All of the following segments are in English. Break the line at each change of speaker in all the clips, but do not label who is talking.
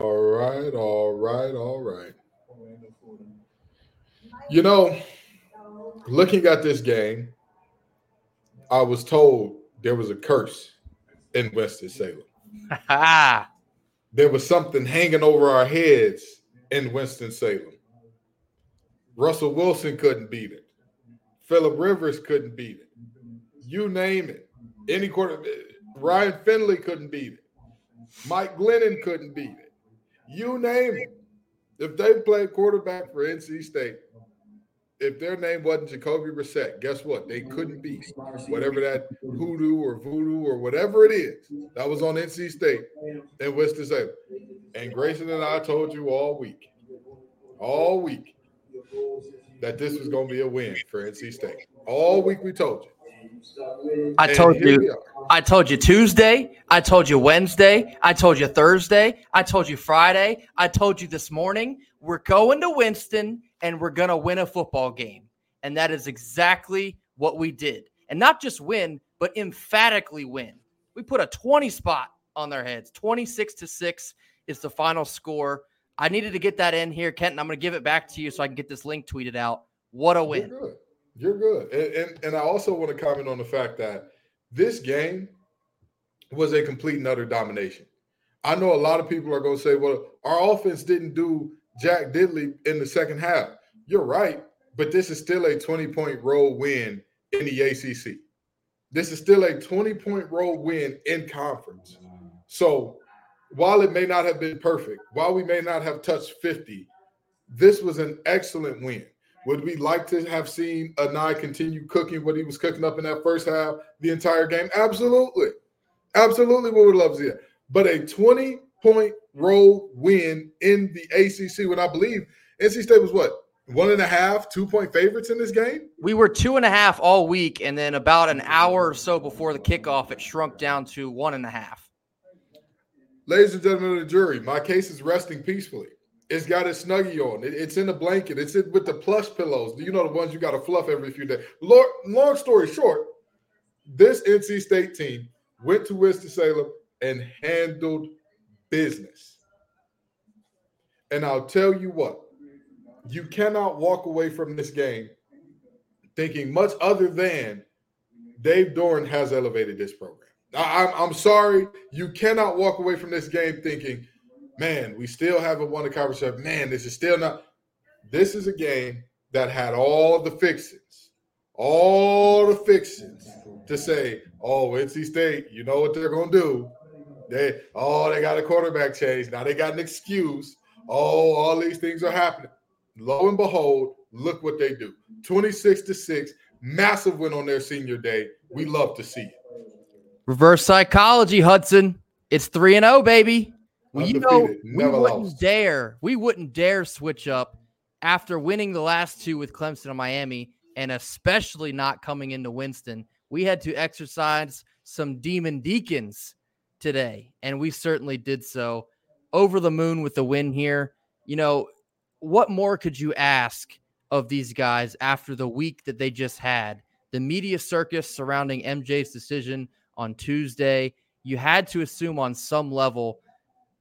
All right, all right, all right. You know, looking at this game, I was told there was a curse in Winston-Salem. there was something hanging over our heads in Winston-Salem. Russell Wilson couldn't beat it. Philip Rivers couldn't beat it. You name it. Any quarter, Ryan Finley couldn't beat it. Mike Glennon couldn't beat it. You name it. If they played quarterback for NC State, if their name wasn't Jacoby Brissett, guess what? They couldn't be whatever that hoodoo or voodoo or whatever it is that was on NC State and Winston Salem. And Grayson and I told you all week, all week, that this was going to be a win for NC State. All week we told you.
I told you. I told you Tuesday. I told you Wednesday. I told you Thursday. I told you Friday. I told you this morning. We're going to Winston and we're going to win a football game. And that is exactly what we did. And not just win, but emphatically win. We put a 20 spot on their heads. 26 to 6 is the final score. I needed to get that in here, Kenton. I'm going to give it back to you so I can get this link tweeted out. What a win.
You're good. And, and, and I also want to comment on the fact that this game was a complete and utter domination. I know a lot of people are going to say, well, our offense didn't do Jack Diddley in the second half. You're right, but this is still a 20 point road win in the ACC. This is still a 20 point road win in conference. So while it may not have been perfect, while we may not have touched 50, this was an excellent win. Would we like to have seen Anae continue cooking what he was cooking up in that first half the entire game? Absolutely. Absolutely, we would love to see it. But a 20 point road win in the ACC, when I believe NC State was what? One and a half, two point favorites in this game?
We were two and a half all week. And then about an hour or so before the kickoff, it shrunk down to one and a half.
Ladies and gentlemen of the jury, my case is resting peacefully. It's got a snuggie on. It, it's in a blanket. It's in, with the plush pillows. You know the ones you got to fluff every few days. Long, long story short, this NC State team went to Winston Salem and handled business. And I'll tell you what, you cannot walk away from this game thinking much other than Dave Doeren has elevated this program. I, I'm sorry, you cannot walk away from this game thinking man, we still haven't won the conference. Man, this is still not. This is a game that had all the fixings, all the fixings to say, oh, NC State, you know what they're gonna do. They oh, they got a quarterback change. Now they got an excuse. Oh, all these things are happening. Lo and behold, look what they do. 26 to 6, massive win on their senior day. We love to see it.
Reverse psychology, Hudson. It's 3 and 0, baby. Well, you know, we wouldn't lost. dare, we wouldn't dare switch up after winning the last two with Clemson and Miami, and especially not coming into Winston. We had to exercise some demon deacons today, and we certainly did so. Over the moon with the win here. You know, what more could you ask of these guys after the week that they just had? The media circus surrounding MJ's decision on Tuesday. You had to assume on some level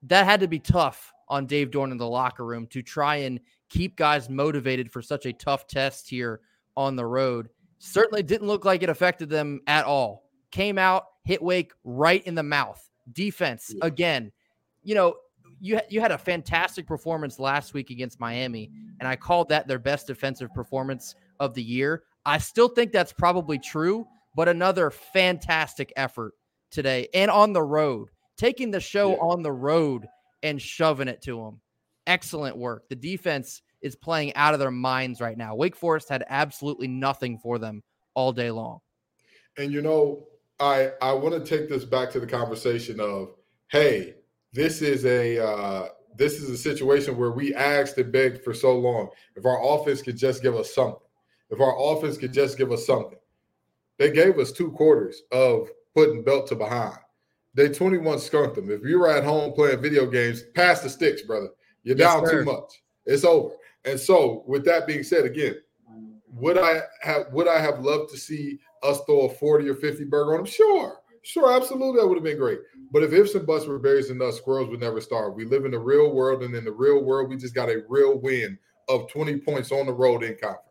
that had to be tough on Dave Doeren in the locker room to try and keep guys motivated for such a tough test here on the road. Certainly didn't look like it affected them at all. Came out, hit Wake right in the mouth. Defense again. You know, you you had a fantastic performance last week against Miami, and I called that their best defensive performance of the year. I still think that's probably true, but another fantastic effort today and on the road taking the show yeah. on the road and shoving it to them. Excellent work. The defense is playing out of their minds right now. Wake Forest had absolutely nothing for them all day long.
And you know, I I want to take this back to the conversation of, hey, this is a uh, this is a situation where we asked and begged for so long. If our offense could just give us something, if our offense could just give us something, they gave us two quarters of putting belt to behind. They 21 skunked them. If you were at home playing video games, pass the sticks, brother. You're yes, down sir. too much. It's over. And so, with that being said, again, would I have would I have loved to see us throw a 40 or 50 burger on them? Sure. Sure, absolutely, that would have been great. But if ifs and buts were berries and nuts, squirrels would never starve. We live in the real world, and in the real world, we just got a real win of 20 points on the road in conference.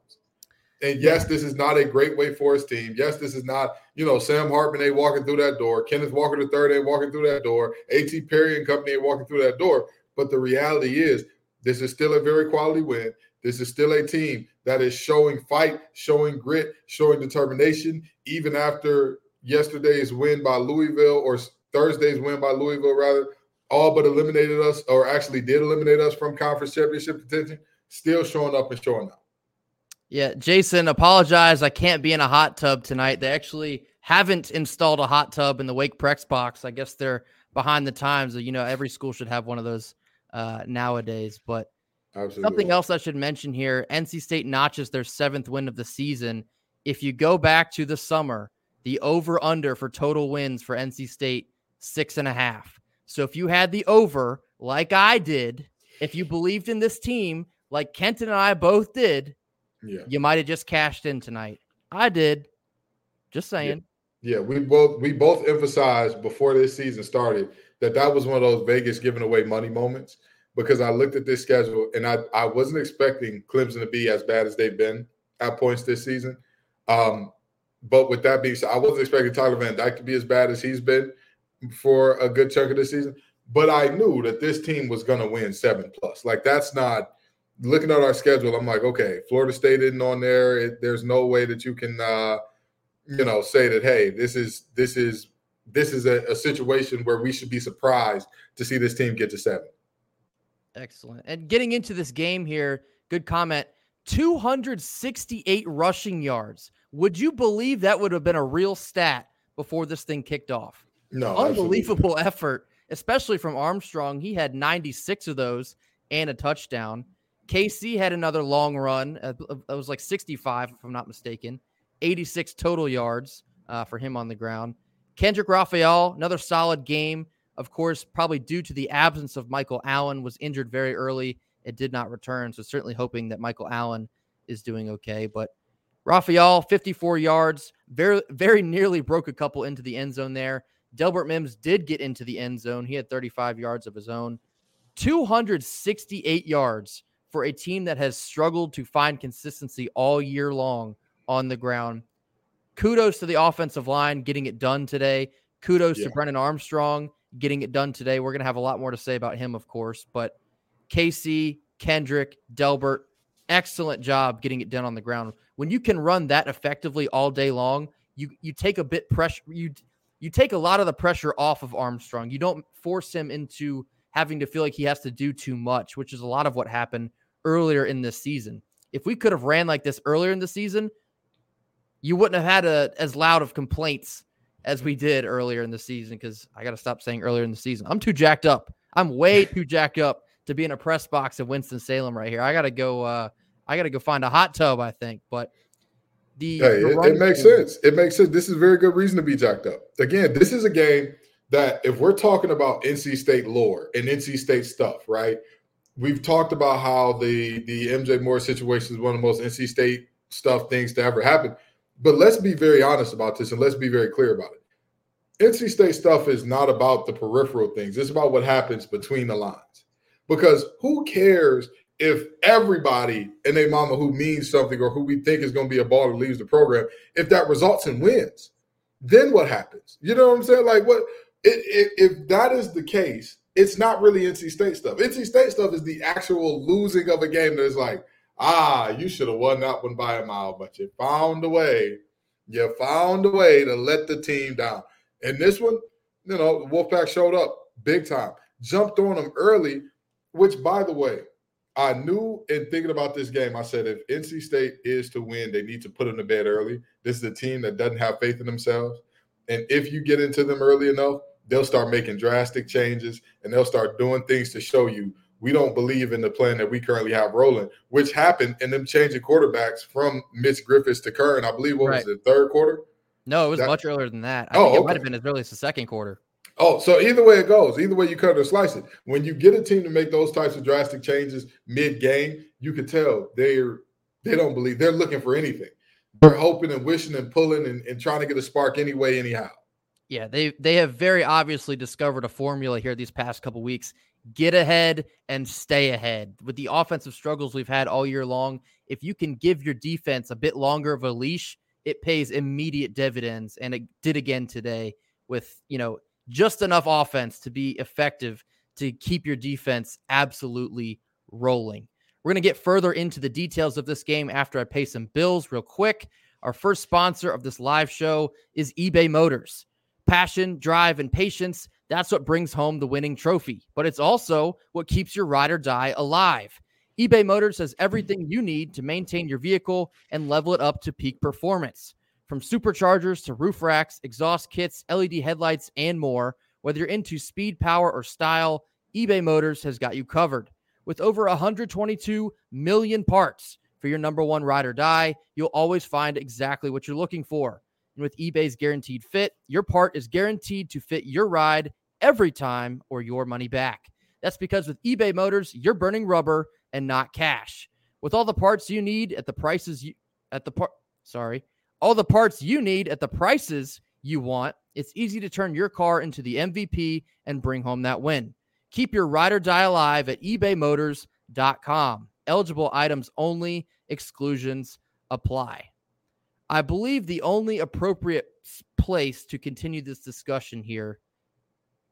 And yes, this is not a great Wake Forest team. Yes, this is not, you know, Sam Hartman ain't walking through that door. Kenneth Walker III ain't walking through that door. A.T. Perry and company ain't walking through that door. But the reality is, this is still a very quality win. This is still a team that is showing fight, showing grit, showing determination, even after yesterday's win by Louisville or Thursday's win by Louisville, rather, all but eliminated us, or actually did eliminate us from conference championship contention, still showing up and showing out.
Yeah, Jason, apologize. I can't be in a hot tub tonight. They actually haven't installed a hot tub in the Wake Prex box. I guess they're behind the times. You know, every school should have one of those uh, nowadays. But Absolutely. something else I should mention here NC State notches their seventh win of the season. If you go back to the summer, the over under for total wins for NC State, six and a half. So if you had the over, like I did, if you believed in this team, like Kenton and I both did, yeah. You might have just cashed in tonight. I did. Just saying.
Yeah. yeah, we both we both emphasized before this season started that that was one of those Vegas giving away money moments because I looked at this schedule and I I wasn't expecting Clemson to be as bad as they've been at points this season. Um, but with that being said, I wasn't expecting Tyler Van Dyke to be as bad as he's been for a good chunk of the season. But I knew that this team was going to win seven plus. Like that's not looking at our schedule, I'm like, okay, Florida State isn't on there. It, there's no way that you can, uh, you know, say that hey, this is this is this is a, a, situation where we should be surprised to see this team get to seven.
Excellent. And getting into this game here, good comment. 268 rushing yards. Would you believe that would have been a real stat before this thing kicked off?
No,
unbelievable absolutely. effort, especially from Armstrong. He had 96 of those and a touchdown. KC had another long run. Uh, it was like 65, if I'm not mistaken. 86 total yards uh, for him on the ground. Kendrick Raphael, another solid game. Of course, probably due to the absence of Michael Allen, was injured very early. It did not return. So certainly hoping that Michael Allen is doing okay. But Raphael, 54 yards, very very nearly broke a couple into the end zone there. Delbert Mims did get into the end zone. He had 35 yards of his own. 268 yards for a team that has struggled to find consistency all year long on the ground. Kudos to the offensive line getting it done today. Kudos yeah. to Brennan Armstrong getting it done today. We're going to have a lot more to say about him, of course, but Casey, Kendrick, Delbert, excellent job getting it done on the ground. When you can run that effectively all day long, you you take a bit pressure you you take a lot of the pressure off of Armstrong. You don't force him into having to feel like he has to do too much, which is a lot of what happened earlier in this season. If we could have ran like this earlier in the season, you wouldn't have had a, as loud of complaints as we did earlier in the season. Because I got to stop saying earlier in the season. I'm too jacked up. I'm way too jacked up to be in a press box in Winston Salem right here. I got to go. Uh, I got to go find a hot tub. I think, but the,
hey, the it, it, makes game, sense. It makes sense. This is very good reason to be jacked up. Again, this is a game that if we're talking about NC State lore and NC State stuff, right? we've talked about how the the MJ Moore situation is one of the most NC State stuff things to ever happen. But let's be very honest about this and let's be very clear about it. NC State stuff is not about the peripheral things. It's about what happens between the lines. Because who cares if everybody and their mama who means something or who we think is going to be a baller leaves the program, if that results in wins, then what happens? You know what I'm saying? Like what if, if that is the case, it's not really NC State stuff. NC State stuff is the actual losing of a game that is like, ah, you should have won that one by a mile, but you found a way. You found a way to let the team down. And this one, you know, Wolfpack showed up big time, jumped on them early, which, by the way, I knew in thinking about this game, I said if NC State is to win, they need to put them to bed early. This is a team that doesn't have faith in themselves. And if you get into them early enough, they'll start making drastic changes and they'll start doing things to show you we don't believe in the plan that we currently have rolling, which happened in them changing quarterbacks from Mitch Griffis to Curran. I believe what right. was the third quarter?
No, it was that, much earlier than that. I oh, think it okay. might have been as early as the second quarter.
Oh, so either way it goes, either way you cut or slice it. When you get a team to make those types of drastic changes mid-game, you can tell they're they don't believe they're looking for anything. They're hoping and wishing and pulling and, and trying to get a spark anyway, anyhow.
Yeah, they they have very obviously discovered a formula here these past couple weeks. Get ahead and stay ahead. With the offensive struggles we've had all year long, if you can give your defense a bit longer of a leash, it pays immediate dividends and it did again today with, you know, just enough offense to be effective to keep your defense absolutely rolling. We're going to get further into the details of this game after I pay some bills real quick. Our first sponsor of this live show is eBay Motors. Passion, drive, and patience that's what brings home the winning trophy, but it's also what keeps your ride or die alive. eBay Motors has everything you need to maintain your vehicle and level it up to peak performance. From superchargers to roof racks, exhaust kits, LED headlights, and more, whether you're into speed, power, or style, eBay Motors has got you covered. With over 122 million parts for your number one ride or die, you'll always find exactly what you're looking for. And with eBay's guaranteed fit, your part is guaranteed to fit your ride every time or your money back. That's because with eBay Motors, you're burning rubber and not cash. With all the parts you need at the prices you at the part sorry, all the parts you need at the prices you want, it's easy to turn your car into the MVP and bring home that win. Keep your ride or die alive at ebaymotors.com. Eligible items only, exclusions apply. I believe the only appropriate place to continue this discussion here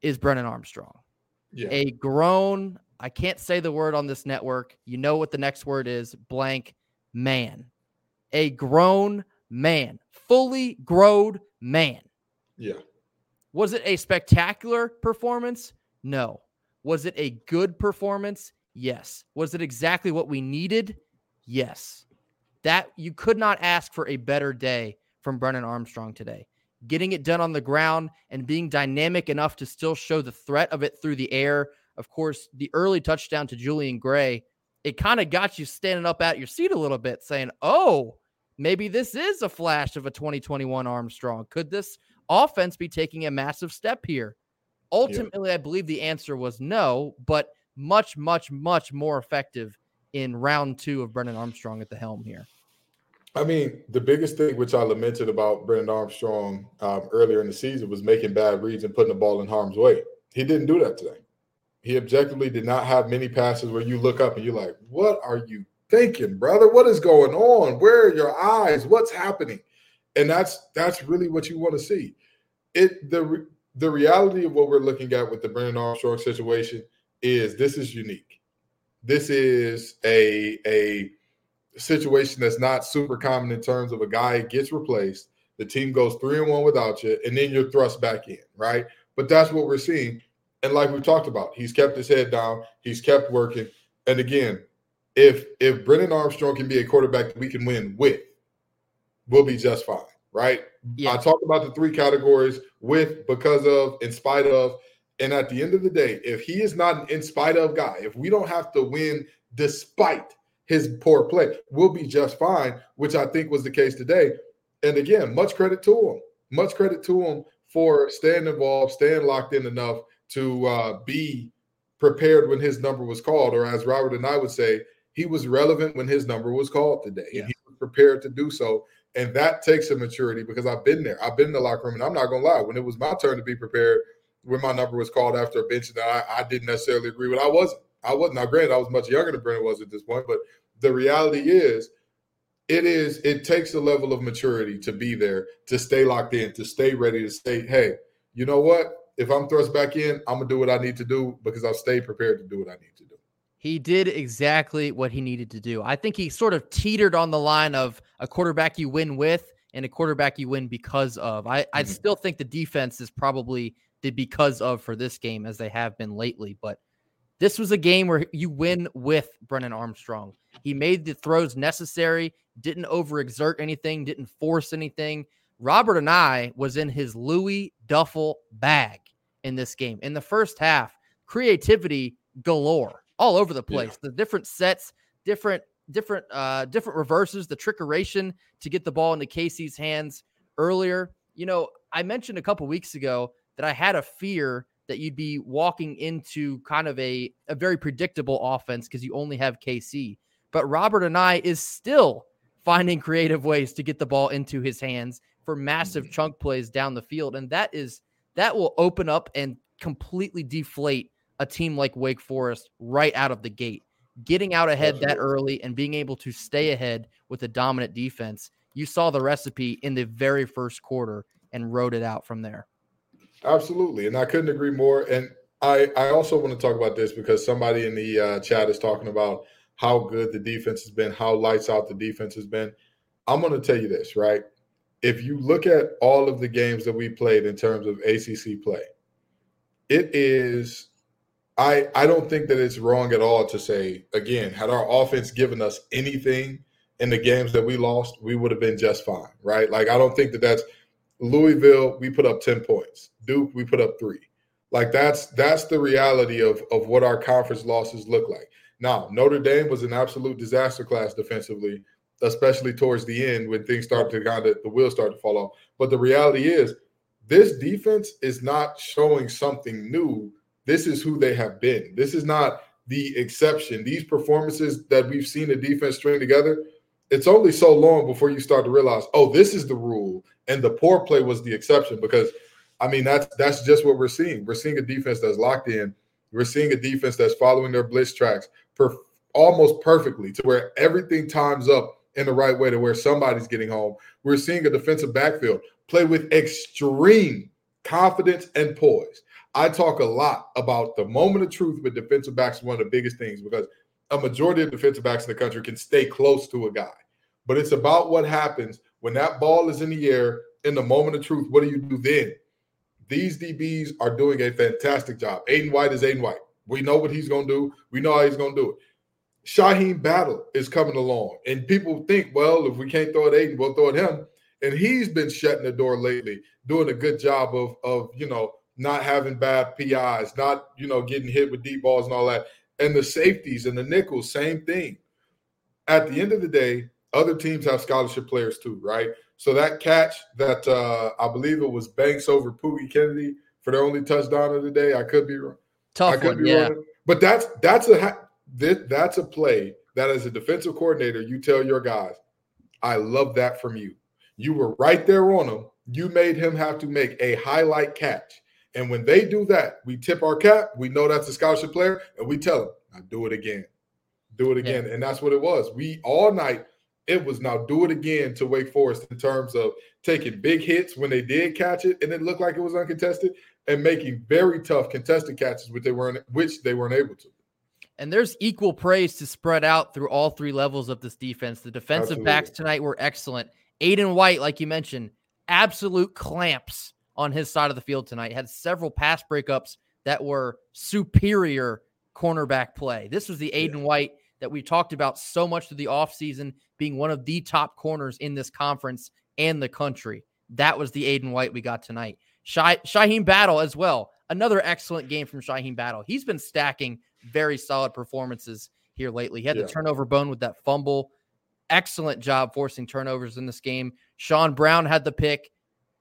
is Brennan Armstrong. Yeah. A grown, I can't say the word on this network. You know what the next word is blank man. A grown man, fully growed man.
Yeah.
Was it a spectacular performance? No. Was it a good performance? Yes. Was it exactly what we needed? Yes. That you could not ask for a better day from Brennan Armstrong today. Getting it done on the ground and being dynamic enough to still show the threat of it through the air. Of course, the early touchdown to Julian Gray, it kind of got you standing up at your seat a little bit, saying, Oh, maybe this is a flash of a 2021 Armstrong. Could this offense be taking a massive step here? Ultimately, yeah. I believe the answer was no, but much, much, much more effective in round two of Brennan Armstrong at the helm here.
I mean, the biggest thing which I lamented about Brennan Armstrong um, earlier in the season was making bad reads and putting the ball in harm's way. He didn't do that today. He objectively did not have many passes where you look up and you're like, "What are you thinking, brother? What is going on? Where are your eyes? What's happening?" And that's that's really what you want to see. It the the reality of what we're looking at with the Brennan Armstrong situation is this is unique. This is a a situation that's not super common in terms of a guy gets replaced, the team goes three and one without you, and then you're thrust back in, right? But that's what we're seeing. And like we've talked about, he's kept his head down, he's kept working. And again, if if Brennan Armstrong can be a quarterback that we can win with, we'll be just fine, right? Yeah. I talked about the three categories with, because of, in spite of. And at the end of the day, if he is not an in spite of guy, if we don't have to win despite his poor play. We'll be just fine, which I think was the case today. And again, much credit to him. Much credit to him for staying involved, staying locked in enough to uh, be prepared when his number was called, or as Robert and I would say, he was relevant when his number was called today, yeah. and he was prepared to do so. And that takes a maturity because I've been there. I've been in the locker room, and I'm not gonna lie. When it was my turn to be prepared, when my number was called after a bench that I, I didn't necessarily agree with, I wasn't. I wasn't. Now, granted, I was much younger than Brennan was at this point, but the reality is, it is. It takes a level of maturity to be there, to stay locked in, to stay ready, to stay. Hey, you know what? If I'm thrust back in, I'm gonna do what I need to do because I've stayed prepared to do what I need to do.
He did exactly what he needed to do. I think he sort of teetered on the line of a quarterback you win with and a quarterback you win because of. I, mm-hmm. I still think the defense is probably the because of for this game as they have been lately, but This was a game where you win with Brennan Armstrong. He made the throws necessary, didn't overexert anything, didn't force anything. Robert Anae was in his Louis duffel bag in this game. In the first half, creativity galore all over the place. Yeah. The different sets, different different uh different reverses, the trickeration to get the ball into Casey's hands earlier. You know, I mentioned a couple weeks ago that I had a fear that you'd be walking into kind of a, a very predictable offense because you only have KC. But Robert Anae is still finding creative ways to get the ball into his hands for massive mm-hmm. chunk plays down the field. And that is that will open up and completely deflate a team like Wake Forest right out of the gate. Getting out ahead that early and being able to stay ahead with a dominant defense. You saw the recipe in the very first quarter and wrote it out from there.
Absolutely. And I couldn't agree more. And I, I also want to talk about this because somebody in the uh, chat is talking about how good the defense has been, how lights out the defense has been. I'm going to tell you this, right? If you look at all of the games that we played in terms of ACC play, it is I I don't think that it's wrong at all to say again, had our offense given us anything in the games that we lost, we would have been just fine, right? Like I don't think that that's Louisville, we put up 10 points. Duke, we put up 3. Like that's that's the reality of of what our conference losses look like. Now, Notre Dame was an absolute disaster class defensively, especially towards the end when things started to kind of the wheels start to fall off. But the reality is this defense is not showing something new. This is who they have been. This is not the exception. These performances that we've seen the defense string together, it's only so long before you start to realize, oh, this is the rule, and the poor play was the exception. Because, I mean, that's that's just what we're seeing. We're seeing a defense that's locked in. We're seeing a defense that's following their blitz tracks per, almost perfectly to where everything times up in the right way to where somebody's getting home. We're seeing a defensive backfield play with extreme confidence and poise. I talk a lot about the moment of truth with defensive backs, one of the biggest things because a majority of defensive backs in the country can stay close to a guy. But it's about what happens when that ball is in the air in the moment of truth. What do you do then? These DBs are doing a fantastic job. Aydan White is Aydan White. We know what he's going to do. We know how he's going to do it. Shyheim Battle is coming along. And people think, well, if we can't throw it Aydan, we'll throw it him. And he's been shutting the door lately, doing a good job of, of you know, not having bad PIs, not, you know, getting hit with deep balls and all that. And the safeties and the nickels, same thing. At the end of the day, other teams have scholarship players too, right? So that catch that uh, I believe it was Banks over Poogie Kennedy for their only touchdown of the day. I could be wrong.
Tough one, yeah. Wrong.
But that's that's a that's a play that as a defensive coordinator, you tell your guys, I love that from you. You were right there on him. You made him have to make a highlight catch. And when they do that, we tip our cap. We know that's a scholarship player, and we tell them, now do it again. Do it again. Yeah. And that's what it was. We all night, it was now do it again to Wake Forest in terms of taking big hits when they did catch it and it looked like it was uncontested and making very tough contested catches which they weren't which they weren't able to.
And there's equal praise to spread out through all three levels of this defense. The defensive Absolutely. backs tonight were excellent. Aydan White, like you mentioned, absolute clamps on his side of the field tonight. Had several pass breakups that were superior cornerback play. This was the Aydan yeah. White that we talked about so much through the offseason being one of the top corners in this conference and the country. That was the Aydan White we got tonight. Shy, Shyheim Battle as well. Another excellent game from Shyheim Battle. He's been stacking very solid performances here lately. He had yeah. the turnover bone with that fumble. Excellent job forcing turnovers in this game. Sean Brown had the pick.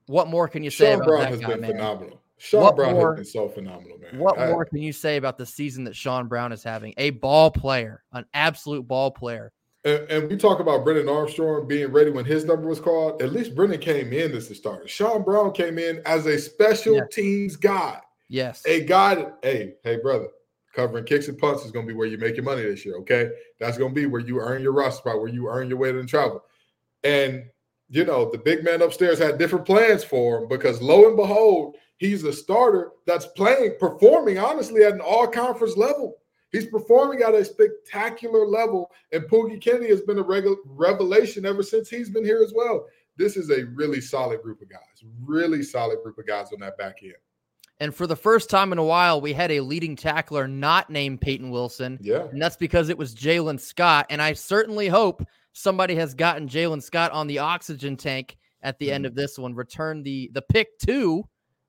What more can you say
Sean
about
Brown
that
has
guy,
been
man?
phenomenal. Sean what Brown more, has been so phenomenal, man.
What I, more can you say about the season that Sean Brown is having? A ball player, an absolute ball player.
And, and, we talk about Brennan Armstrong being ready when his number was called. At least Brennan came in as the starter. Sean Brown came in as a special yes. teams guy.
Yes.
A guy that, hey, hey, brother, covering kicks and punts is going to be where you make your money this year. Okay. That's going to be where you earn your roster spot, where you earn your way to the travel. And, you know, the big man upstairs had different plans for him because lo and behold, he's a starter that's playing, performing honestly at an all conference level. He's performing at a spectacular level, and Poogie Kennedy has been a regular revelation ever since he's been here as well. This is a really solid group of guys, really solid group of guys on that back end.
And for the first time in a while, we had a leading tackler not named Payton Wilson.
Yeah.
And that's because it was Jalen Scott. And I certainly hope somebody has gotten Jalen Scott on the oxygen tank at the mm-hmm. end of this one. Return the the pick two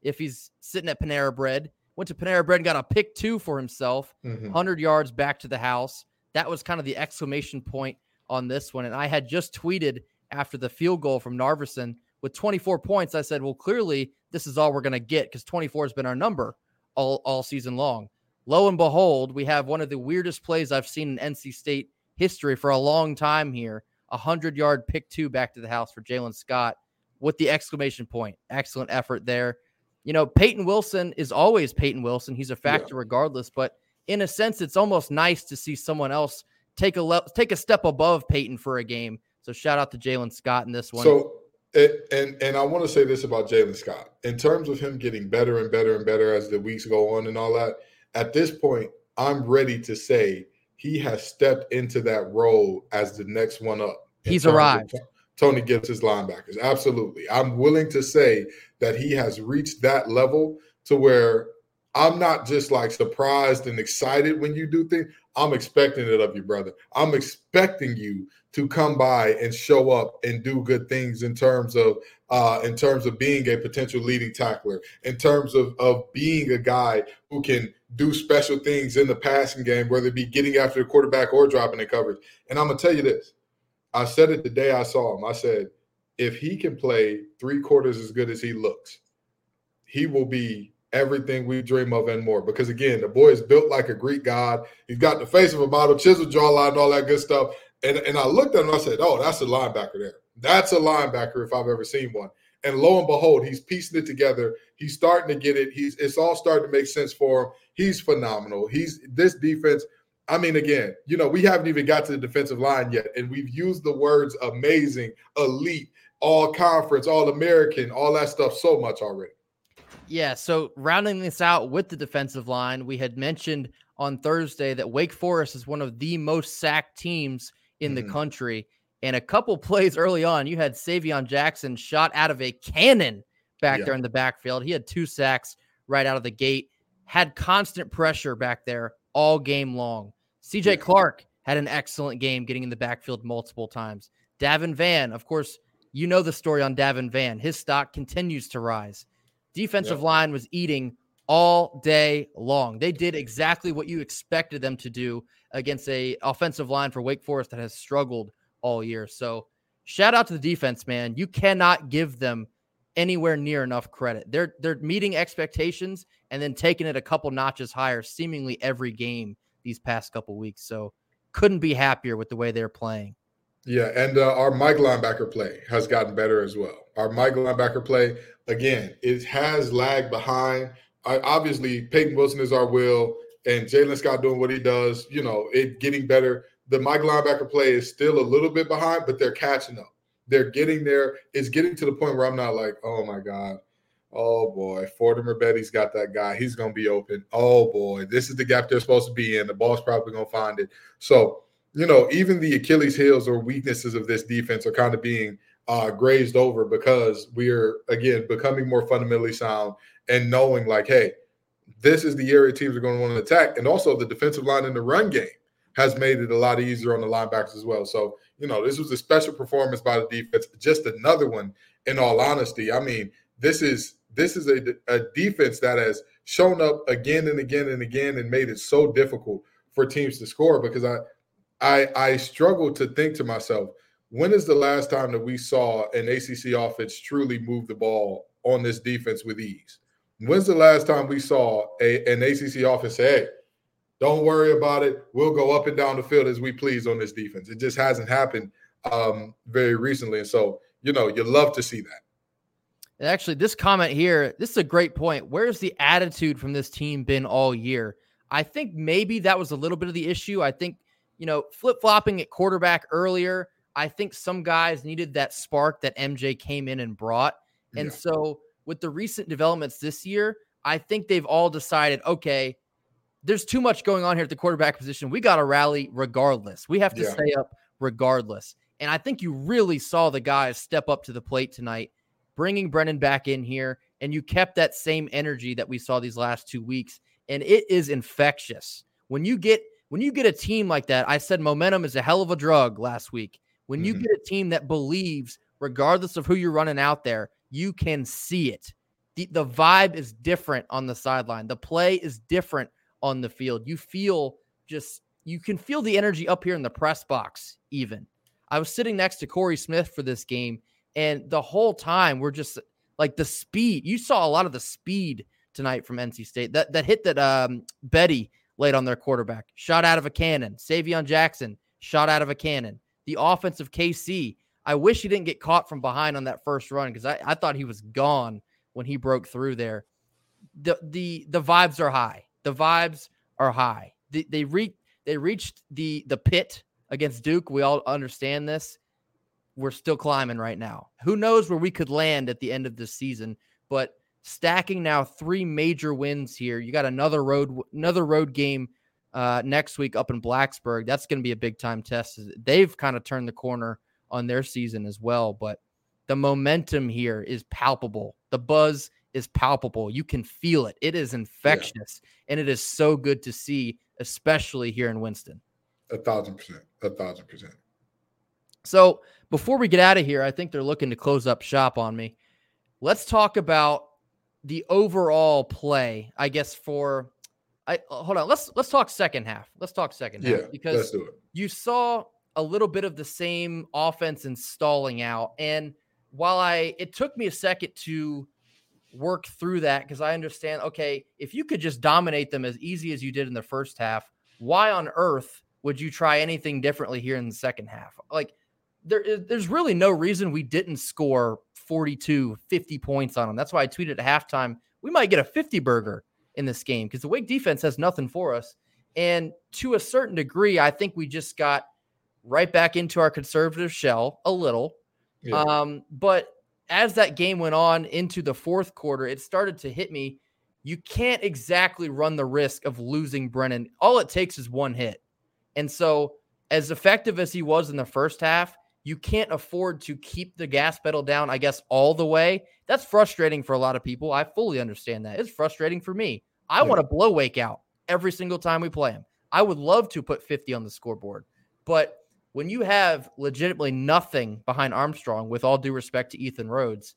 if he's sitting at Panera Bread. Went to Panera Bread and got a pick two for himself, mm-hmm. 100 yards back to the house. That was kind of the exclamation point on this one. And I had just tweeted after the field goal from Narveson with 24 points. I said, well, clearly this is all we're going to get because 24 has been our number all, all season long. Lo and behold, we have one of the weirdest plays I've seen in NC State history for a long time here. A 100 yard pick two back to the house for Jalen Scott with the exclamation point. Excellent effort there. You know, Payton Wilson is always Payton Wilson. He's a factor yeah. regardless, but in a sense, it's almost nice to see someone else take a le- take a step above Payton for a game. So shout out to Jalen Scott in this one.
So and and I want to say this about Jalen Scott in terms of him getting better and better and better as the weeks go on and all that. At this point, I'm ready to say he has stepped into that role as the next one up.
He's arrived.
Tony Gibbs' his linebackers. Absolutely. I'm willing to say that he has reached that level to where I'm not just like surprised and excited when you do things. I'm expecting it of you, brother. I'm expecting you to come by and show up and do good things in terms of uh, in terms of being a potential leading tackler, in terms of of being a guy who can do special things in the passing game, whether it be getting after the quarterback or dropping the coverage. And I'm gonna tell you this: I said it the day I saw him. I said, if he can play three quarters as good as he looks, he will be everything we dream of and more. Because again, the boy is built like a Greek god. He's got the face of a model, chiseled jawline, all that good stuff. And, and I looked at him and I said, Oh, that's a linebacker there. That's a linebacker if I've ever seen one. And lo and behold, he's piecing it together. He's starting to get it. He's it's all starting to make sense for him. He's phenomenal. He's this defense I mean, again, you know, we haven't even got to the defensive line yet, and we've used the words amazing, elite, all conference, all American, all that stuff so much already.
Yeah. So, rounding this out with the defensive line, we had mentioned on Thursday that Wake Forest is one of the most sacked teams in mm-hmm. the country. And a couple plays early on, you had Savion Jackson shot out of a cannon back yeah. there in the backfield. He had two sacks right out of the gate, had constant pressure back there all game long. CJ Clark had an excellent game getting in the backfield multiple times. Davin Vann, of course, you know the story on Davin Vann. His stock continues to rise. Defensive yep. line was eating all day long. They did exactly what you expected them to do against a offensive line for Wake Forest that has struggled all year. So, shout out to the defense, man. You cannot give them anywhere near enough credit. They're they're meeting expectations and then taking it a couple notches higher seemingly every game these past couple weeks. So couldn't be happier with the way they're playing.
Yeah, and uh, our Mike linebacker play has gotten better as well. Our Mike linebacker play again, it has lagged behind. I, obviously, Payton Wilson is our will, and Jalen Scott doing what he does. You know, it getting better. The Mike linebacker play is still a little bit behind, but they're catching up. They're getting there. It's getting to the point where I'm not like, oh my god, Oh boy, Fortimer Betty's got that guy. He's to be open. Oh boy, this is the gap they're supposed to be in. The ball's probably to find it. So, you know, even the Achilles heels or weaknesses of this defense are kind of being uh, grazed over because we're, again, becoming more fundamentally sound and knowing, like, hey, this is the area teams are going to want to attack. And also, the defensive line in the run game has made it a lot easier on the linebackers as well. So, you know, this was a special performance by the defense. Just another one, in all honesty. I mean, this is this is a, a defense that has shown up again and again and again and made it so difficult for teams to score because I I I struggle to think to myself, when is the last time that we saw an ACC offense truly move the ball on this defense with ease? When's the last time we saw a, an ACC offense say, hey, don't worry about it. We'll go up and down the field as we please on this defense. It just hasn't happened um, very recently. And so, you know, you love to see that.
And actually, this comment here, this is a great point. Where's the attitude from this team been all year? I think maybe that was a little bit of the issue. I think, you know, flip flopping at quarterback earlier, I think some guys needed that spark that MJ came in and brought. And yeah. so, with the recent developments this year, I think they've all decided, okay, there's too much going on here at the quarterback position. We got to rally regardless. We have to yeah. stay up regardless. And I think you really saw the guys step up to the plate tonight bringing Brennan back in here and you kept that same energy that we saw these last two weeks, and it is infectious. When you get when you get a team like that, I said momentum is a hell of a drug last week. When you mm-hmm. get a team that believes, regardless of who you're running out there, you can see it. The, the vibe is different on the sideline. The play is different on the field. You feel just you can feel the energy up here in the press box, even. I was sitting next to Corey Smith for this game, and the whole time we're just like the speed. You saw a lot of the speed tonight from NC State. That that hit that um, Betty laid on their quarterback, shot out of a cannon. Savion Jackson shot out of a cannon. The offense of KC. I wish he didn't get caught from behind on that first run because I, I thought he was gone when he broke through there. The the the vibes are high. The vibes are high. They they re- they reached the the pit against Duke. We all understand this. We're still climbing right now. Who knows where we could land at the end of this season? But stacking now three major wins here. You got another road another road game uh, next week up in Blacksburg. That's going to be a big time test. They've kind of turned the corner on their season as well, but the momentum here is palpable. The buzz is palpable. You can feel it. It is infectious, yeah. and it is so good to see, especially here in Winston.
A thousand percent. A thousand percent.
So before we get out of here, I think they're looking to close up shop on me. Let's talk about the overall play, I guess, for I hold on. Let's let's talk second half. Let's talk second half
yeah,
because you saw a little bit of the same offense installing out. And while I it took me a second to work through that because I understand, okay, if you could just dominate them as easy as you did in the first half, why on earth would you try anything differently here in the second half? Like there there's really no reason we didn't score 42, 50 points on them. That's why I tweeted at halftime, we might get a 50 burger in this game because the Wake defense has nothing for us. And to a certain degree, I think we just got right back into our conservative shell a little. Yeah. Um, but as that game went on into the fourth quarter, it started to hit me. You can't exactly run the risk of losing Brennan. All it takes is one hit. And so, as effective as he was in the first half, you can't afford to keep the gas pedal down, I guess, all the way. That's frustrating for a lot of people. I fully understand that. It's frustrating for me. I yeah. want to blow Wake out every single time we play him. I would love to put 50 on the scoreboard. But when you have legitimately nothing behind Armstrong, with all due respect to Ethan Rhodes,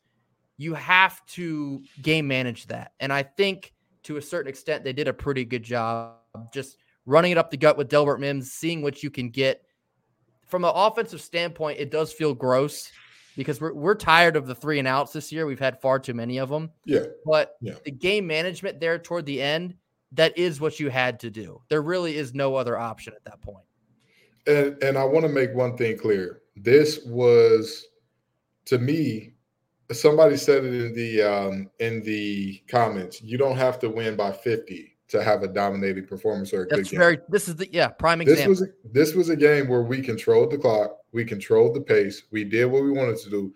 you have to game manage that. And I think to a certain extent, they did a pretty good job just running it up the gut with Delbert Mims, seeing what you can get. From an offensive standpoint, it does feel gross because we're, we're tired of the three and outs this year. We've had far too many of them.
Yeah.
But
yeah.
the game management there toward the end, that is what you had to do. There really is no other option at that point.
And and I want to make one thing clear. This was to me somebody said it in the um in the comments. You don't have to win by 50 to have a dominating performance or a
That's
good
very
game.
this is the yeah, prime example.
This was this was a game where we controlled the clock, we controlled the pace, we did what we wanted to do.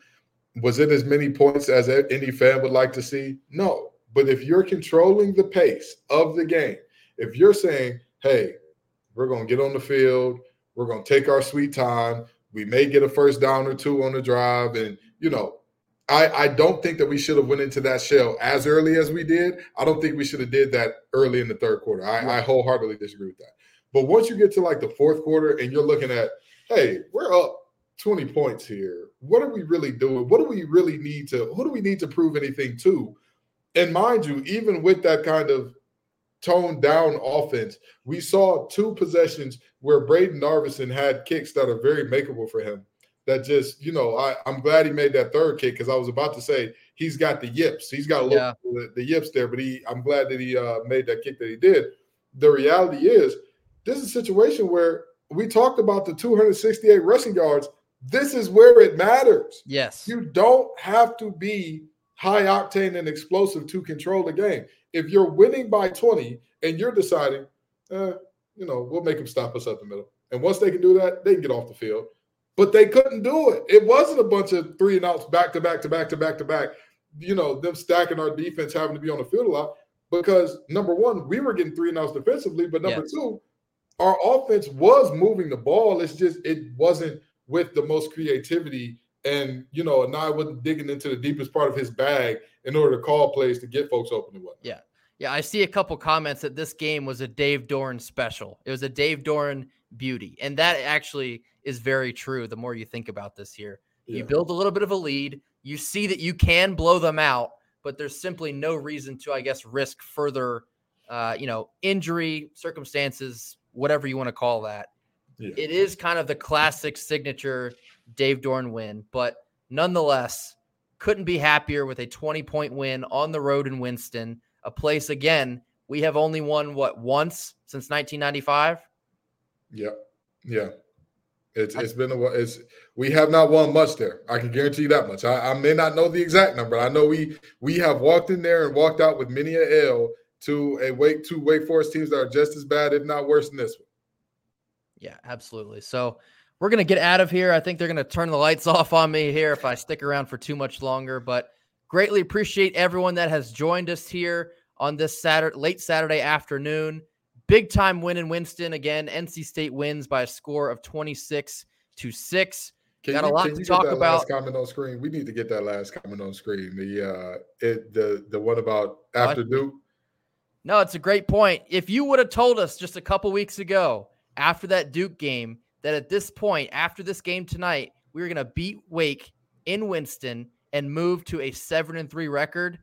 Was it as many points as any fan would like to see? No. But if you're controlling the pace of the game, if you're saying, hey, we're going to get on the field, we're going to take our sweet time. We may get a first down or two on the drive. And, you know, I, I don't think that we should have went into that shell as early as we did. I don't think we should have did that early in the third quarter. I, I wholeheartedly disagree with that. But once you get to like the fourth quarter and you're looking at, hey, we're up 20 points here. What are we really doing? What do we really need to, who do we need to prove anything to? And mind you, even with that kind of toned down offense, we saw two possessions where Brayden Narveson had kicks that are very makeable for him. That just, you know, I, I'm glad he made that third kick because I was about to say he's got the yips. He's got a little yeah. the, the, yips there, but he I'm glad that he uh, made that kick that he did. The reality is, this is a situation where we talked about the 268 rushing yards. This is where it matters.
Yes.
You don't have to be high octane and explosive to control the game. If you're winning by 20 and you're deciding, eh, you know, we'll make them stop us up the middle. And once they can do that, they can get off the field. But they couldn't do it. It wasn't a bunch of three and outs back to back to back to back to back. You know, them stacking our defense, having to be on the field a lot. Because number one, we were getting three and outs defensively, but number yes. two, our offense was moving the ball. It's just it wasn't with the most creativity and you know, Anae wasn't digging into the deepest part of his bag in order to call plays to get folks open and whatnot.
Yeah. Yeah, I see a couple comments that this game was a Dave Doeren special. It was a Dave Doeren beauty. And that actually is very true the more you think about this here. Yeah. You build a little bit of a lead, you see that you can blow them out, but there's simply no reason to, I guess, risk further, uh, you know, injury circumstances, whatever you want to call that. Yeah. It is kind of the classic signature Dave Doeren win, but nonetheless, couldn't be happier with a 20 point win on the road in Winston a place again we have only won what once since 1995.
Yeah, yeah. It's it's been a it's we have not won much there. I can guarantee you that much. I, I may not know the exact number. I know we we have walked in there and walked out with many a L to a wake two Wake Forest teams that are just as bad, if not worse than this one.
Yeah, absolutely. So we're gonna get out of here. I think they're gonna turn the lights off on me here if I stick around for too much longer. But Greatly appreciate everyone that has joined us here on this Saturday, late Saturday afternoon. Big time win in Winston. Again, NC State wins by a score of 26 to 6.
Can Got you, a lot to talk about. comment on screen. We need to get that last comment on screen. The uh it the the one about after Duke.
No, it's a great point. If you would have told us just a couple weeks ago after that Duke game that at this point, after this game tonight, we were going to beat Wake in Winston and move to a seven and three record,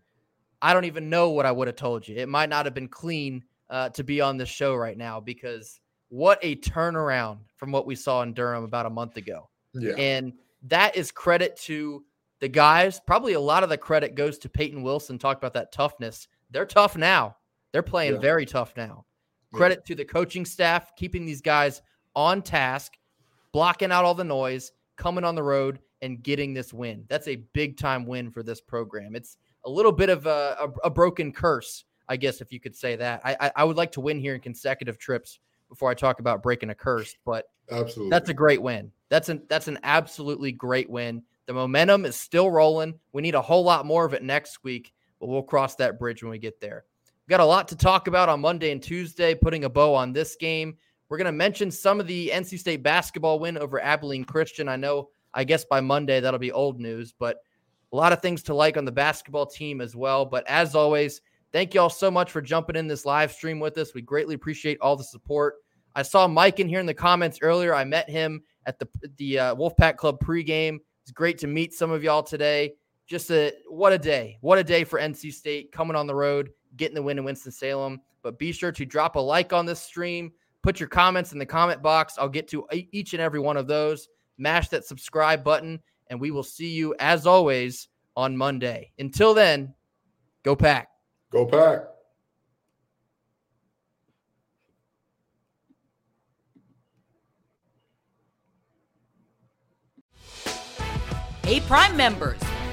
I don't even know what I would have told you. It might not have been clean uh, to be on this show right now because what a turnaround from what we saw in Durham about a month ago. Yeah. And that is credit to the guys. Probably a lot of the credit goes to Payton Wilson. Talk about that toughness. They're tough now. They're playing yeah. very tough now. Credit yeah. to the coaching staff, keeping these guys on task, blocking out all the noise, coming on the road, and getting this win. That's a big time win for this program. It's a little bit of a, a, a broken curse, I guess, if you could say that. I, I, I would like to win here in consecutive trips before I talk about breaking a curse, but
absolutely,
that's a great win. That's an that's an absolutely great win. The momentum is still rolling. We need a whole lot more of it next week, but we'll cross that bridge when we get there. Got a lot to talk about on Monday and Tuesday, putting a bow on this game. We're going to mention some of the NC State basketball win over Abilene Christian. I know I guess by Monday, that'll be old news, but a lot of things to like on the basketball team as well. But as always, thank you all so much for jumping in this live stream with us. We greatly appreciate all the support. I saw Mike in here in the comments earlier. I met him at the the uh, Wolfpack Club pregame. It's great to meet some of y'all today. Just a what a day! What a day for NC State coming on the road, getting the win in Winston Salem. But be sure to drop a like on this stream. Put your comments in the comment box. I'll get to each and every one of those mash that subscribe button, and we will see you as always on Monday. Until then, go pack.
Go pack.
Hey, Prime members,